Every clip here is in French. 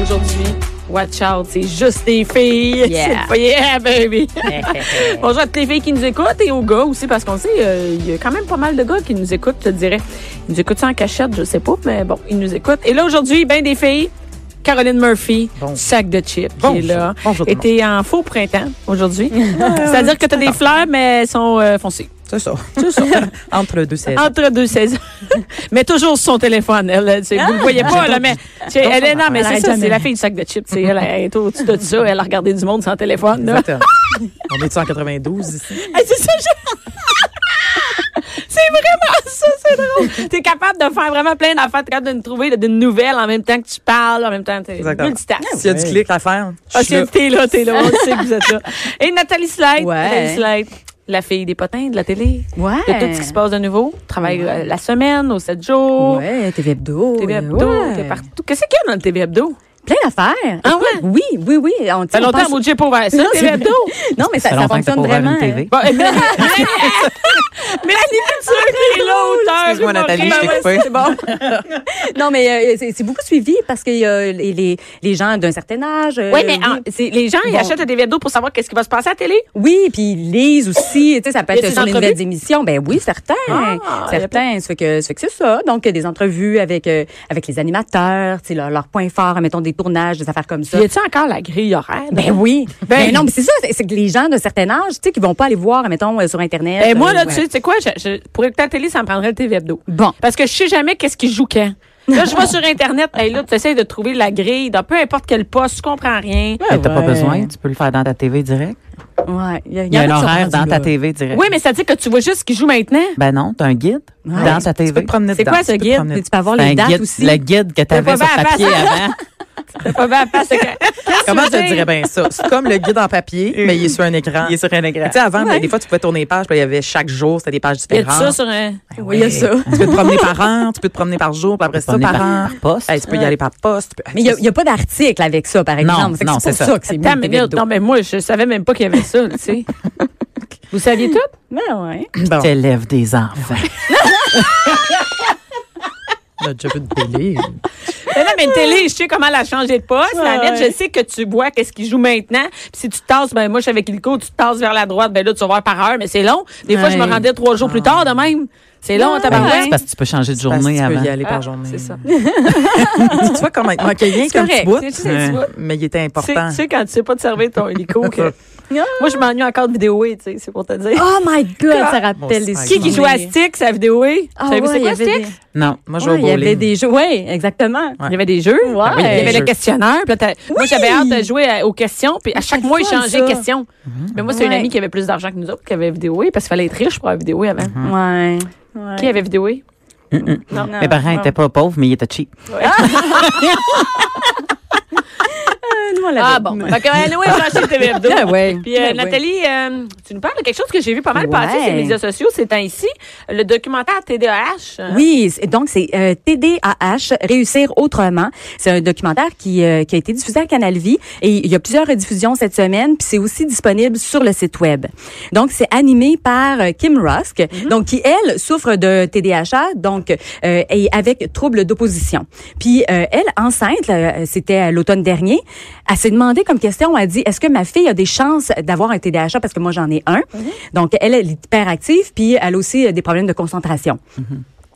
Aujourd'hui, watch out, c'est juste des filles. Yeah. Yeah, baby. Bonjour à toutes les filles qui nous écoutent et aux gars aussi parce qu'on sait, euh, il y a quand même pas mal de gars qui nous écoutent, je te dirais. Ils nous écoutent ça en cachette, je sais pas, mais bon, ils nous écoutent. Et là aujourd'hui, ben des filles. Caroline Murphy, Bon. sac de chips, qui est là. Bonjour t'es en faux printemps aujourd'hui. C'est-à-dire que t'as des fleurs, mais elles sont euh, foncées. C'est ça. Entre deux saisons. Entre deux saisons. mais toujours sur son téléphone. Elle, tu vous ne voyez pas, là, mais tu sais, elle est, non, mais Elle c'est ça, la fille du sac de chips. tu sais, Elle, elle est au-dessus de ça. Elle a regardé du monde sans téléphone. là. Exactement. On est en 92 ici? Hey, c'est ça, je- C'est vraiment ça, c'est drôle. T'es capable de faire vraiment plein d'affaires, t'es capable de nous trouver de, de nouvelles en même temps que tu parles, en même temps, t'es Exactement. multitask. S'il y a du clic à faire, je Ah, t'es là, t'es là, on sait que vous êtes là. Et Nathalie Slide, Ouais. Nathalie Slide, la fille des potins de la télé. Ouais. De tout ce qui se passe de nouveau. Travaille euh, la semaine, aux 7 jours. Ouais, TV Hebdo. TV Hebdo, ouais. t'es partout. Qu'est-ce qu'il y a dans le TV Hebdo? Plein d'affaires. Ah Écoute, Oui, oui, oui. On, Ça fait on longtemps que j'ai pas ouvert ça, Non, c'est-. Non, mais ça, Ça ça que fonctionne vraiment. une TV. Bon, et Mélanie, Couture qui est là, auteur. Excuse-moi, Nathalie, je t'ai Ben coupé. ouais, C'est bon. Non, mais euh, c'est beaucoup suivi parce qu'il y a les, les, les gens d'un certain âge. euh, Oui, mais en- les gens, ils Bon. achètent des hebdos pour savoir qu'est-ce qui va se passer à la télé? Oui, puis ils lisent aussi. Tu sais, ça peut être des sur les nouvelles émissions. Ben oui, certains. Ah, certains. Ça fait que, que c'est ça. Donc, des entrevues avec, euh, avec les animateurs, tu sais, leurs leur points forts, mettons des tournages, des affaires comme ça. Y a-tu encore la grille horaire? Ben oui. Ben- Ben, non, mais c'est ça. c'est- que les gens d'un certain âge, tu sais, qui vont pas aller voir, mettons, euh, sur Internet. Ben, moi, euh, là, ouais. tu sais, tu sais quoi, je, je- pour écouter la télé, ça me prendrait le TV Hebdo. Bon. Parce que je sais jamais qu'est-ce qui joue quand. Là, je vais sur Internet, ben là, tu essaies de trouver la grille dans peu importe quel poste, tu comprends rien. Mais t'as pas ouais. besoin, tu peux le faire dans ta TV direct. Ouais. Il y, a- Il y a en un horaire dans ta. TV direct. Oui, mais ça dit que tu vois juste ce qui joue maintenant. Ben non, t'as un guide Ouais. dans ta Tu peux TV. te promener C'est quoi ce tu peux te guide? tu peux avoir les dates guide, aussi? le guide que t'avais sur papier avant. C'est pas bien parce que. Qu'est-ce Comment je te dirais bien ça? C'est comme le guide en papier, mais il est sur un écran. Il est sur un écran. Tu sais, avant, ben, des fois, tu pouvais tourner les pages, puis il y avait chaque jour, c'était des pages Y a-tu différentes. ça sur un. Oui, il y a ça. Tu peux te promener par an, tu peux te promener par jour, puis après ça, par an. par poste. Hey, tu peux y aller par poste. peux- Mais il n'y a, pas d'article avec ça, par exemple. Non, c'est ça. ça que c'est Attends, mieux mais non, mais moi, je savais même pas qu'il y avait ça, tu sais. Vous saviez tout? Ben ouais. Bon, T'élèves des enfants. on a déjà vu de télé. Mais non, mais une télé, je sais comment elle a changé de poste. La Ouais, nette, je sais que tu vois qu'est-ce qui joue maintenant. Puis si tu te tasses, ben moi, je suis avec Ilko, tu te tasses vers la droite, ben là, tu vas voir par heure, mais c'est long. Des fois, je me rendais trois jours plus tard de même. C'est long, Ouais. Ben, c'est parce que tu peux changer de Parce que journée tu peux avant. y aller par Ah, journée. C'est ça. tu vois comment il manquait rien C'est qu'un petit correct. bout, C'est- c'est- tu vois. mais il était important. tu sais, quand tu sais pas te servir ton hélico, que... moi, je m'ennuie encore de vidéoé, tu sais, c'est pour te dire. Oh my God, ça rappelle des c'est qui qui joue à Stick, c'est à vidéoé? Ah Vous savez, ouais, c'est il y quoi avait Stick? des- Non. Moi, je Ouais, vais il y avait des jeux. Oui, exactement. Ouais. Il y avait des jeux? Il y avait le questionnaire. Moi, j'avais hâte de jouer aux questions. Puis à chaque mois, changeaient ça. de questions. Mais moi, c'est une amie qui avait plus d'argent que nous autres, qui avait vidéoé, parce qu'il fallait être riche pour avoir vidéoé avant. Ouais. ouais. Qui avait vidéoé? Non. Non. Mes parents n'étaient pas pauvres, mais ils étaient cheap. Ah bon. Fait que, anyway, j'ai acheté TV Hebdo. Ah ouais. Puis, euh, Ah ouais. Nathalie, euh, tu nous parles de quelque chose que j'ai vu pas mal Ouais. passer sur les médias sociaux ces temps-ci. Le documentaire TDAH. Oui, c'est- donc c'est euh, TDAH, Réussir autrement. C'est un documentaire qui, euh, qui a été diffusé à Canal Vie et il y a plusieurs rediffusions cette semaine, puis c'est aussi disponible sur le site web. Donc c'est animé par euh, Kim Rusk, Mhm. donc qui elle souffre de TDAH, donc euh, et avec trouble d'opposition. Puis euh, elle enceinte, là, c'était à l'automne dernier, elle s'est demandé comme question, elle dit est-ce que ma fille a des chances d'avoir un TDAH parce que moi j'en ai un? Donc elle, elle est hyperactive puis elle a aussi euh, des problèmes de concentration.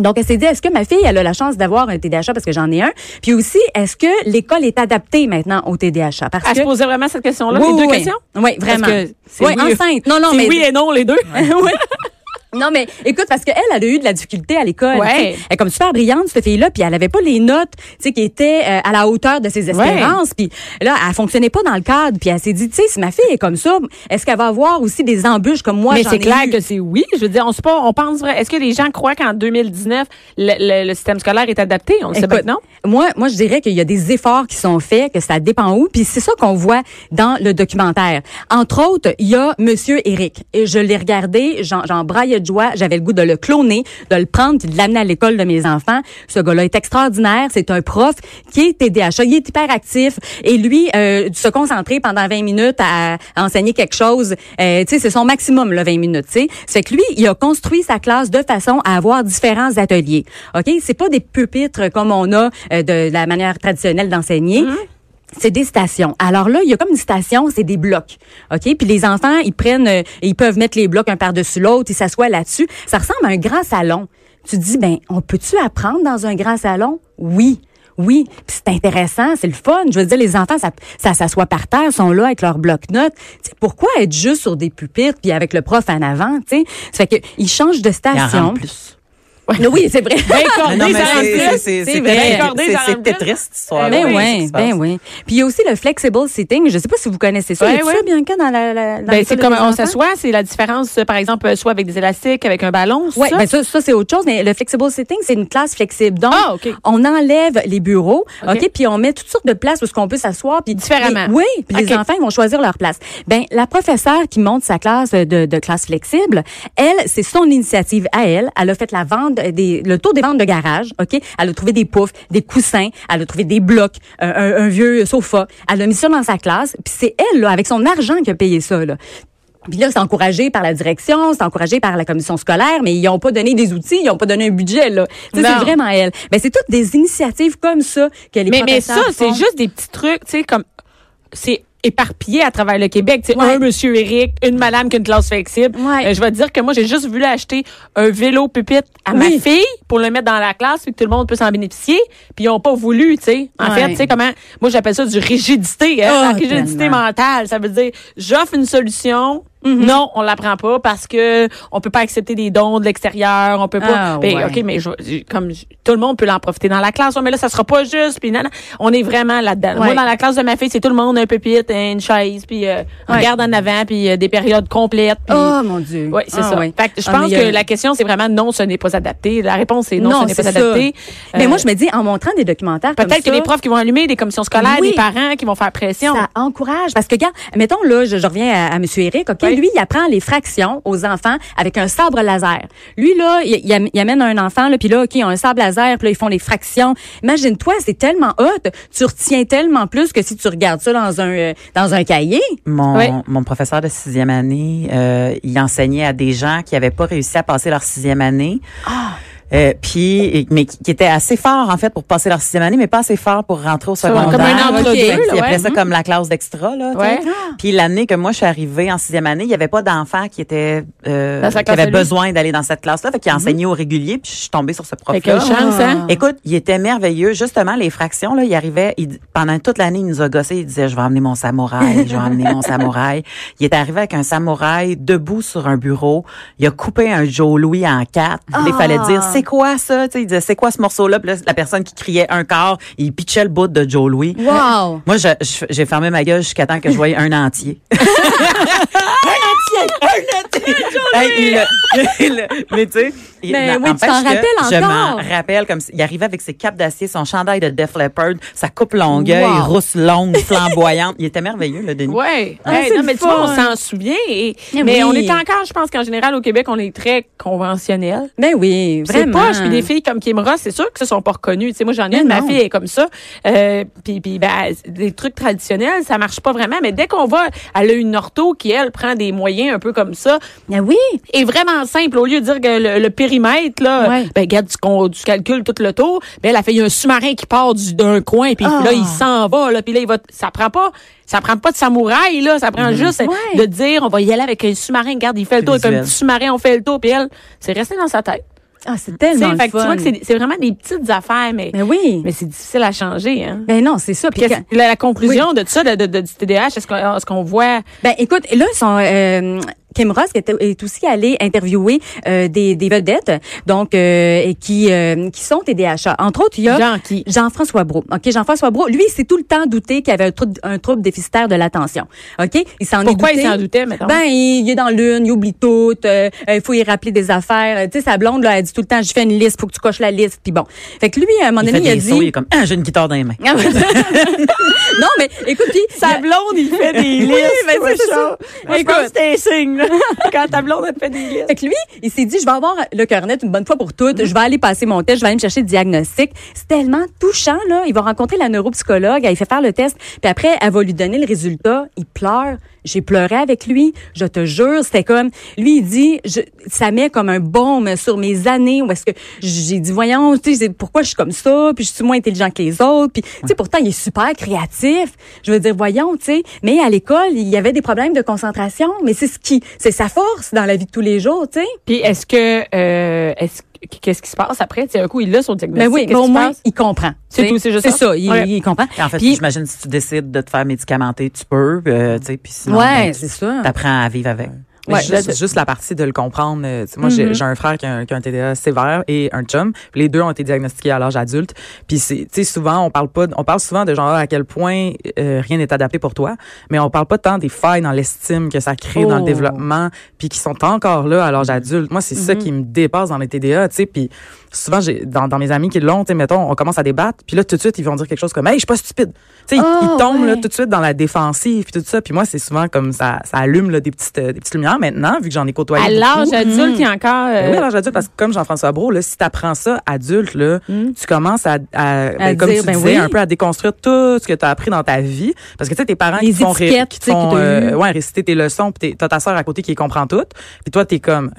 Donc, elle s'est dit, est-ce que ma fille, elle a la chance d'avoir un TDAH parce que j'en ai un? Puis aussi, est-ce que l'école est adaptée maintenant au TDAH? Parce Elle que... se posait vraiment cette question-là, Oui, les deux oui, questions? Oui, vraiment. Parce que c'est Oui, oui. enceinte. Non, non, mais... oui et non, les deux. oui. Non, mais écoute, parce qu'elle, elle a eu de la difficulté à l'école. Ouais. Elle est comme super brillante, cette fille-là, puis elle avait pas les notes, tu sais, qui étaient euh, à la hauteur de ses espérances. Puis là, elle fonctionnait pas dans le cadre. Puis elle s'est dit, tu sais, si ma fille est comme ça, est-ce qu'elle va avoir aussi des embûches comme moi mais c'est ai clair eu? que c'est oui. Je veux dire, on sait pas, on pense vrai. Est-ce que les gens croient qu'en 2019, le, le- le système scolaire est adapté? On le sait Écoute, pas, non? Moi, moi, je dirais qu'il y a des efforts qui sont faits, que ça dépend où. Puis c'est ça qu'on voit dans le documentaire. Entre autres, il y a Monsieur Eric. Et je l'ai regardé, j'en, braillais J'avais le goût de le cloner, de le prendre puis de l'amener à l'école de mes enfants. Ce gars-là est extraordinaire. C'est un prof qui est TDAH. Il est hyper actif. Et lui, euh, se concentrer pendant 20 minutes à, enseigner quelque chose, euh, tu sais, c'est son maximum, là, 20 minutes, tu sais. C'est que lui, il a construit sa classe de façon à avoir différents ateliers. OK? C'est pas des pupitres comme on a euh, de la manière traditionnelle d'enseigner. C'est des stations. Alors là, il y a comme une station, c'est des blocs. OK? Puis les enfants, ils prennent, euh, ils peuvent mettre les blocs un par-dessus l'autre, ils s'assoient là-dessus. Ça ressemble à un grand salon. Tu te dis, ben, on peut-tu apprendre dans un grand salon? Oui. Oui, puis c'est intéressant, c'est le fun. Je veux dire, les enfants, ça, ça s'assoit par terre, sont là avec leur bloc-notes. Tu sais, pourquoi être juste sur des pupitres puis avec le prof en avant, tu sais? Ça fait que ils changent de Il en station. plus. Oui, c'est vrai. Ben, cordé, c'est- vrai. c'est-. Tetris, cette histoire. Ben oui, ben oui. Puis il y a aussi le flexible sitting. Je sais pas si vous connaissez ça. Ouais, ouais. ça, Bianca, dans la, la dans Ben, c'est comme on s'assoit, c'est la différence, euh, par exemple, euh, soit avec des élastiques, avec un ballon, c'est Oui, ça? ben ça, ça c'est autre chose, mais le flexible sitting, c'est une classe flexible. Donc, Ah, on enlève les bureaux, OK. Puis on met toutes sortes de places où ce qu'on peut s'asseoir. puis Différemment. oui, puis les enfants, ils vont choisir leur place. Ben, la professeure qui monte sa classe de, de classe flexible, elle, c'est son initiative à elle. Elle a fait la vente des, le tour des ventes de garage, OK? Elle a trouvé des poufs, des coussins, elle a trouvé des blocs, un, un- un vieux sofa. Elle a mis ça dans sa classe, puis c'est elle, là, avec son argent qui a payé ça, là. Puis là, c'est encouragé par la direction, c'est encouragé par la commission scolaire, mais ils n'ont pas donné des outils, ils n'ont pas donné un budget. là. C'est vraiment elle. Ben, c'est toutes des initiatives comme ça que les mais, mais ça, professeurs c'est juste des petits trucs, tu sais, comme, c'est éparpillé à travers le Québec. Tu sais, Ouais. un monsieur Eric, une madame qui a une classe flexible. Ouais. Euh, je vais te dire que moi, j'ai juste voulu acheter un vélo pupitre à ma fille pour le mettre dans la classe, puis que tout le monde peut s'en bénéficier. Puis ils ont pas voulu, tu sais. En Ouais. fait, tu sais comment, moi, j'appelle ça du rigidité, hein, Ah, la rigidité tellement. mentale. Ça veut dire, j'offre une solution. Mm-hmm. Non, on l'apprend pas parce que on peut pas accepter des dons de l'extérieur, on peut pas. Ah, Ben, ouais. ok, mais je, comme je- tout le monde peut l'en profiter dans la classe, Ouais, mais là ça sera pas juste. Puis non, non, on est vraiment là-dedans. Ouais. Moi dans la classe de ma fille, c'est tout le monde un pupitre, une chaise, puis euh, on regarde en avant, puis euh, des périodes complètes. Oh mon Dieu. oui, c'est Ah, ça. Fait que je Ah, pense a- que la question c'est vraiment non, ce n'est pas adapté. La réponse c'est non, ce n'est pas ça. adapté. Mais Euh, moi, je me dis, en montrant des documentaires peut-être que les profs qui vont allumer des commissions scolaires, Oui. des parents qui vont faire pression. Ça encourage. Parce que, regarde, mettons, là, je, je reviens à, à M. Eric, OK? Oui. Lui, il apprend les fractions aux enfants avec un sabre laser. Lui, là, il, il am- il amène un enfant, là, puis là, OK, ils ont un sabre laser, puis là, ils font les fractions. Imagine-toi, c'est tellement hot. Tu retiens tellement plus que si tu regardes ça dans un, euh, dans un cahier. Mon, Oui. mon professeur de sixième année, euh, il enseignait à des gens qui avaient pas réussi à passer leur sixième année. Euh, puis, mais qui, qui étaient assez forts, en fait, pour passer leur sixième année, mais pas assez forts pour rentrer au secondaire. comme un entre-deux, là, qu'ils appelaient ça comme la classe d'extra, là. Ouais. Puis l'année que moi, je suis arrivée en sixième année, il y avait pas d'enfants qui étaient, euh, qui classe avaient besoin d'aller dans cette classe-là. Fait qu'il enseignait au régulier, puis je suis tombée sur ce prof-là. quelle chance, hein? Écoute, il était merveilleux. Justement, les fractions, là, il arrivait, il- pendant toute l'année, il nous a gossé. Il disait, je vais amener mon samouraï, je vais amener mon samouraï. Il est arrivé avec un samouraï debout sur un bureau. Il a coupé un Joe Louis en quatre. Il fallait dire, c'est quoi ça? Tu sais, il disait, c'est quoi ce morceau-là? Puis là, la personne qui criait un quart, il pitchait le bout de Joe Louis. Wow! Moi, j'ai fermé ma gueule jusqu'à temps que je voyais un entier. Hey, il mais tu sais, il- Mais oui, tu t'en rappelles Je encore. m'en rappelle comme il arrivait avec ses capes d'acier, son chandail de Def Leppard, sa coupe longueuil, Wow. rousse longue, flamboyante. Il était merveilleux, le Denis. Ouais. Ah, Hey, c'est non, mais tu vois, on fun. s'en souvient. Et, mais oui. on est encore, je pense qu'en général, au Québec, on est très conventionnel. Ben oui, C'est vraiment. poche. Puis des filles comme Kim Ross, c'est sûr que ce sont pas reconnues. Tu sais, moi, j'en ai Mais une, ma fille est comme ça. Euh, puis, puis ben, des trucs traditionnels, ça marche pas vraiment. Mais dès qu'on va, elle a une ortho qui, elle, prend des moyens un peu comme ça. Ben oui. est vraiment simple. Au lieu de dire que le, le périmètre, là, Ouais. ben, regarde, tu, calcules tout le tour. Ben, elle a fait, il y a un sous-marin qui part du- d'un coin, puis Ah. là, il s'en va, là, puis là, il va, ça prend pas, ça prend pas de samouraï, là, ça prend juste Ouais. de dire, on va y aller avec un sous-marin, regarde, il fait le tour, avec un petit sous-marin, on fait le tour, puis elle, c'est resté dans sa tête. Ah, c'est tellement le fait que tu fun. vois que c'est vraiment des petites affaires, mais, Ben oui. mais c'est difficile à changer, hein. Ben non, c'est ça. Puis quand- la, la conclusion de ça, de, de- de- du TDAH, est-ce qu'on est-ce qu'on voit, Ben écoute, là ils sont euh, Kim Ross qui est, est aussi allée interviewer euh, des, des vedettes, donc euh, et qui euh, qui sont TDAH. Entre autres, il y a Jean qui? Jean-François Brault. OK, Jean-François Brault, lui, il s'est tout le temps douté qu'il avait un trouble, un trouble déficitaire de l'attention. OK? Il s'en est Pourquoi douté. il s'en doutait, mettons? Ben, il, il est dans l'une, il oublie tout, euh, il faut y rappeler des affaires. Tu sais, sa blonde, là, elle dit tout le temps, je fais une liste, faut que tu coches la liste, puis bon. Fait que lui, à un moment Il donné, fait il a des dit... sauts, il est comme, ah, j'ai une guitare dans les mains. non, mais écoute, puis... Sa blonde, il fait des listes. ben, toi, c'est ça. Écoute. c'est un signe, là. Quand ta blonde, te fait des listes. Fait que lui, il s'est dit, je vais avoir le cœur net une bonne fois pour toutes. Je vais aller passer mon test. Je vais aller me chercher le diagnostic. C'est tellement touchant, là. Il va rencontrer la neuropsychologue. Elle fait faire le test. Puis après, elle va lui donner le résultat. Il pleure. J'ai pleuré avec lui. Je te jure, c'était comme, lui, il dit, je, ça met comme un baume sur mes années où est-ce que j'ai dit, voyons, tu sais, pourquoi je suis comme ça, puis je suis moins intelligent que les autres. Puis, tu sais, pourtant, il est super créatif. Je veux dire, voyons, tu sais. Mais à l'école, il y avait des problèmes de concentration. Mais c'est ce qui, c'est sa force dans la vie de tous les jours, tu sais. Puis est-ce que, euh, est-ce qu'est-ce qui se passe après? Tu sais, un coup, il l'a son diagnostic. Mais oui, mais au moins, passe? il comprend. C'est Tu tout, c'est juste C'est ça? ça, il, Ouais. il comprend. En fait, Puis- j'imagine si tu décides de te faire médicamenter, tu peux, euh, tu sais, puis sinon, Ouais, ben, c'est ça. t'apprends à vivre avec. Ouais, juste, juste la partie de le comprendre. euh, tu sais, moi, j'ai- un frère qui a un, qui a un TDA sévère et un chum. Les deux ont été diagnostiqués à l'âge adulte. Puis c'est, tu sais, souvent on parle pas, on parle souvent de genre à quel point euh, rien n'est adapté pour toi, mais on parle pas tant des failles dans l'estime que ça crée dans le Oh. développement, puis qui sont encore là à l'âge adulte. Moi, c'est ça qui me dépasse dans les TDA, tu sais. Puis souvent, j'ai dans, dans mes amis qui l'ont, tu sais, mettons, on commence à débattre, puis là tout de suite ils vont dire quelque chose comme, hey, je suis pas stupide. Tu sais, ils- Ah, ils, tombent là tout de suite dans la défensive puis tout ça. Puis moi, c'est souvent comme ça, ça allume là, des petites, euh, des petites lumières. Maintenant, vu que j'en ai côtoyé À l'âge beaucoup, adulte, il y a encore. ben euh, oui, à l'âge adulte, parce que comme Jean-François Brault, là, si tu apprends ça adulte, là, tu commences à, à, ben, comme dire, tu ben disais, oui. un peu à déconstruire tout ce que tu as appris dans ta vie. Parce que tu sais, tes parents Les qui te font, ré- qui font euh, ouais, réciter tes leçons, puis t'as ta sœur à côté qui les comprend toutes. Puis toi, t'es comme...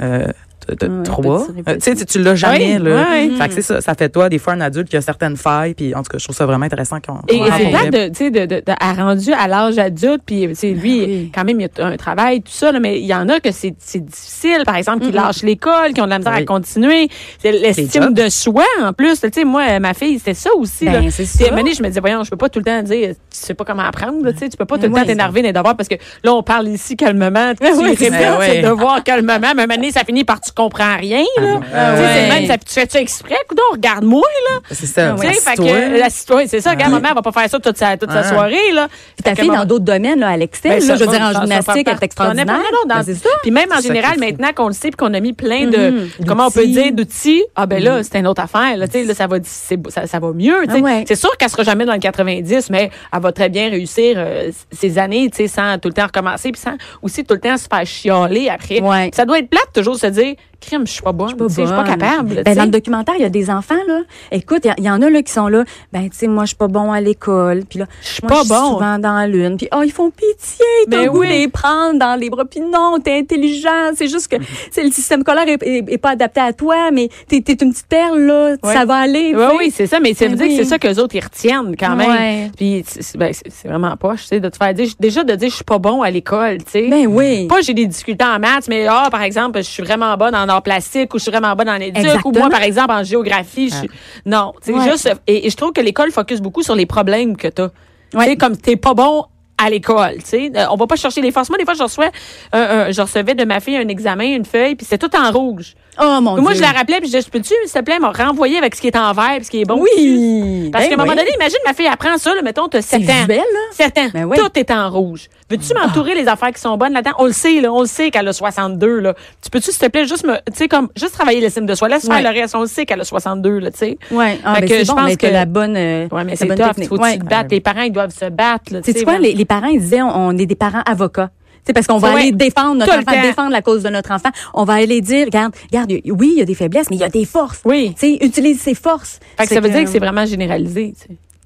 Ouais, trois? petit, Euh, Tu sais, tu- l'as jamais, Oui, là. Fait que c'est ça. Ça fait toi, des fois, un adulte qui a certaines failles. Puis en tout cas, je trouve ça vraiment intéressant qu'on Et, c'est plate de, tu sais, de, de, de, à rendu à l'âge adulte, puis tu sais, lui, oui. quand même, il a un travail, tout ça, là, mais il y en a que c'est c'est difficile, par exemple, qui lâchent l'école, qui ont de la misère à continuer. C'est l'estime de soi, en plus. Tu sais, moi, ma fille, c'était ça aussi. Ben, là. c'est je me disais, voyons, je peux pas tout le temps dire, tu sais pas comment apprendre, tu sais, tu peux pas tout le Ouais, temps t'énerver des devoirs, parce que là, on parle ici calmement, tu oui, répètes devoirs calmement, mais ça finit par tu comprends rien, là. Ah, c'est ouais. même, ça, tu fais ça exprès, coudonc, regarde-moi, là. C'est ça. Fait que la citoyenne, c'est ça, regarde, maman, elle va pas faire ça toute sa, toute sa Ouais. soirée, là. Puis ta fille, dans d'autres domaines, là, à l'excel, Ben, là, je veux dire, en gymnastique, elle est extraordinaire. Dans- Ben, ça. Puis même en général, maintenant qu'on le sait puis qu'on a mis plein de, Mhm. comment on peut D'outils. dire, d'outils, ah ben là, c'est une autre affaire. Là, tu sais, là, ça va, c'est- ça, ça va mieux. tu sais. Ah ouais. C'est sûr qu'elle sera jamais dans le 90, mais elle va très bien réussir euh, ses années, tu sais, sans tout le temps recommencer, puis sans aussi tout le temps se faire chialer après. Ouais. Ça doit être plate toujours se dire, crime, je suis pas bonne, je suis pas bonne. capable. Ben, dans le documentaire, il y a des enfants, là. Écoute, il y y, en a, là, qui sont là. Ben, tu sais, moi, je suis pas bon à l'école. Puis là, je suis pas bon. souvent dans lune. Puis, oh, ils font pitié. T'as Ben goût oui. les prendre dans les bras. Puis non, t'es intelligent. C'est juste que, c'est le système scolaire est, est- est pas adapté à toi, mais t'es, t'es une petite perle, là. Ouais. Ça va aller. tu Oui, c'est ça, mais ça veut Ben dire que c'est ça qu'eux autres, ils retiennent quand même. Ouais. Puis, c'est ben, vraiment poche, tu sais, de te faire dire, déjà de dire, je suis pas bon à l'école, tu sais. Ben oui. Pas j'ai des difficultés en maths, mais ah, par exemple, je suis vraiment bonne en art plastique ou je suis vraiment bonne en éduc ou moi, par exemple, en géographie. Je suis... Non, Ouais. juste. Et, et je trouve que l'école focus beaucoup sur les problèmes que tu as. Tu Ouais. comme t'es pas bon à l'école, tu sais. Euh, on va pas chercher les forces. Moi, des fois, je reçois, je recevais de ma fille un examen, une feuille, puis c'était tout en rouge. Oh, mon Puis moi, Dieu. je la rappelais, puis je disais, peux-tu, s'il te plaît, me renvoyer avec ce qui est en vert, puis ce qui est bon? Oui. Parce Ben qu'à un moment oui. donné, imagine, ma fille apprend ça, là, mettons, t'as 7 C'est ans. visuel, là. 7 ans. Ben oui. Tout est en rouge. Veux-tu m'entourer les affaires qui sont bonnes là-dedans? On le sait, là. On le sait qu'elle a 62, là. Tu peux-tu, s'il te plaît, juste me, tu sais, comme, juste travailler l'estime de soi. Laisse Ouais. faire le reste. On le sait qu'elle a 62, là, tu sais. Ouais. Ah, ben, je bon, pense mais que- la bonne, euh, Ouais, mais c'est tough. technique. Faut que Ouais. tu te battes. Les parents, ils doivent se battre, là. tu C'est sais, quoi, les, les parents, ils disaient, on, on est des parents avocats. C'est parce qu'on va Ouais. aller défendre notre enfant, défendre la cause de notre enfant. On va aller dire, regarde, regarde, oui, il y a des faiblesses, mais il y a des forces. Oui. Tu sais, utilise ses forces. Fait que ça veut dire que c'est vraiment généralisé.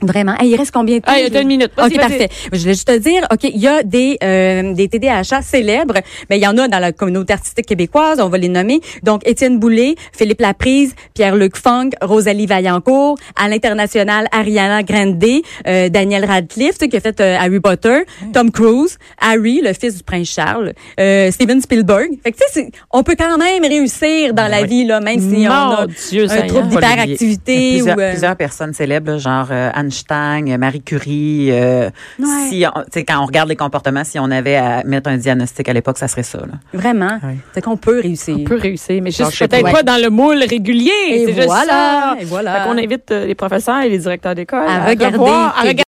Vraiment? Hey, il reste combien de temps? Ah, il y a une minute. Vas-y, OK, vas-y. parfait. Je voulais juste te dire, OK, il y a des, euh, des TDAH célèbres, mais il y en a dans la communauté artistique québécoise, on va les nommer. Donc, Étienne Boulay, Philippe Laprise, Pierre-Luc Funk, Rosalie Vaillancourt, à l'international, Ariana Grande, euh, Daniel Radcliffe, tu sais, qui a fait euh, Harry Potter, Tom Cruise, Harry, le fils du prince Charles, euh, Steven Spielberg. Fait que, tu sais, c'est- on peut quand même réussir dans la vie, là, même si on Mon a Dieu un trouble d'hyperactivité plusieurs, ou... euh, plusieurs personnes célèbres, genre euh, Anne Einstein, Marie Curie. Euh, Ouais. Si, on- quand on regarde les comportements, si on avait à mettre un diagnostic à l'époque, ça serait ça. Là. Vraiment. Ouais. C'est qu'on peut réussir. On peut réussir, mais juste peut-être pas. pas dans le moule régulier. Et C'est juste voilà, ça. et voilà. Fait qu'on invite euh, les professeurs et les directeurs d'école À à, regarder revoir, à regarder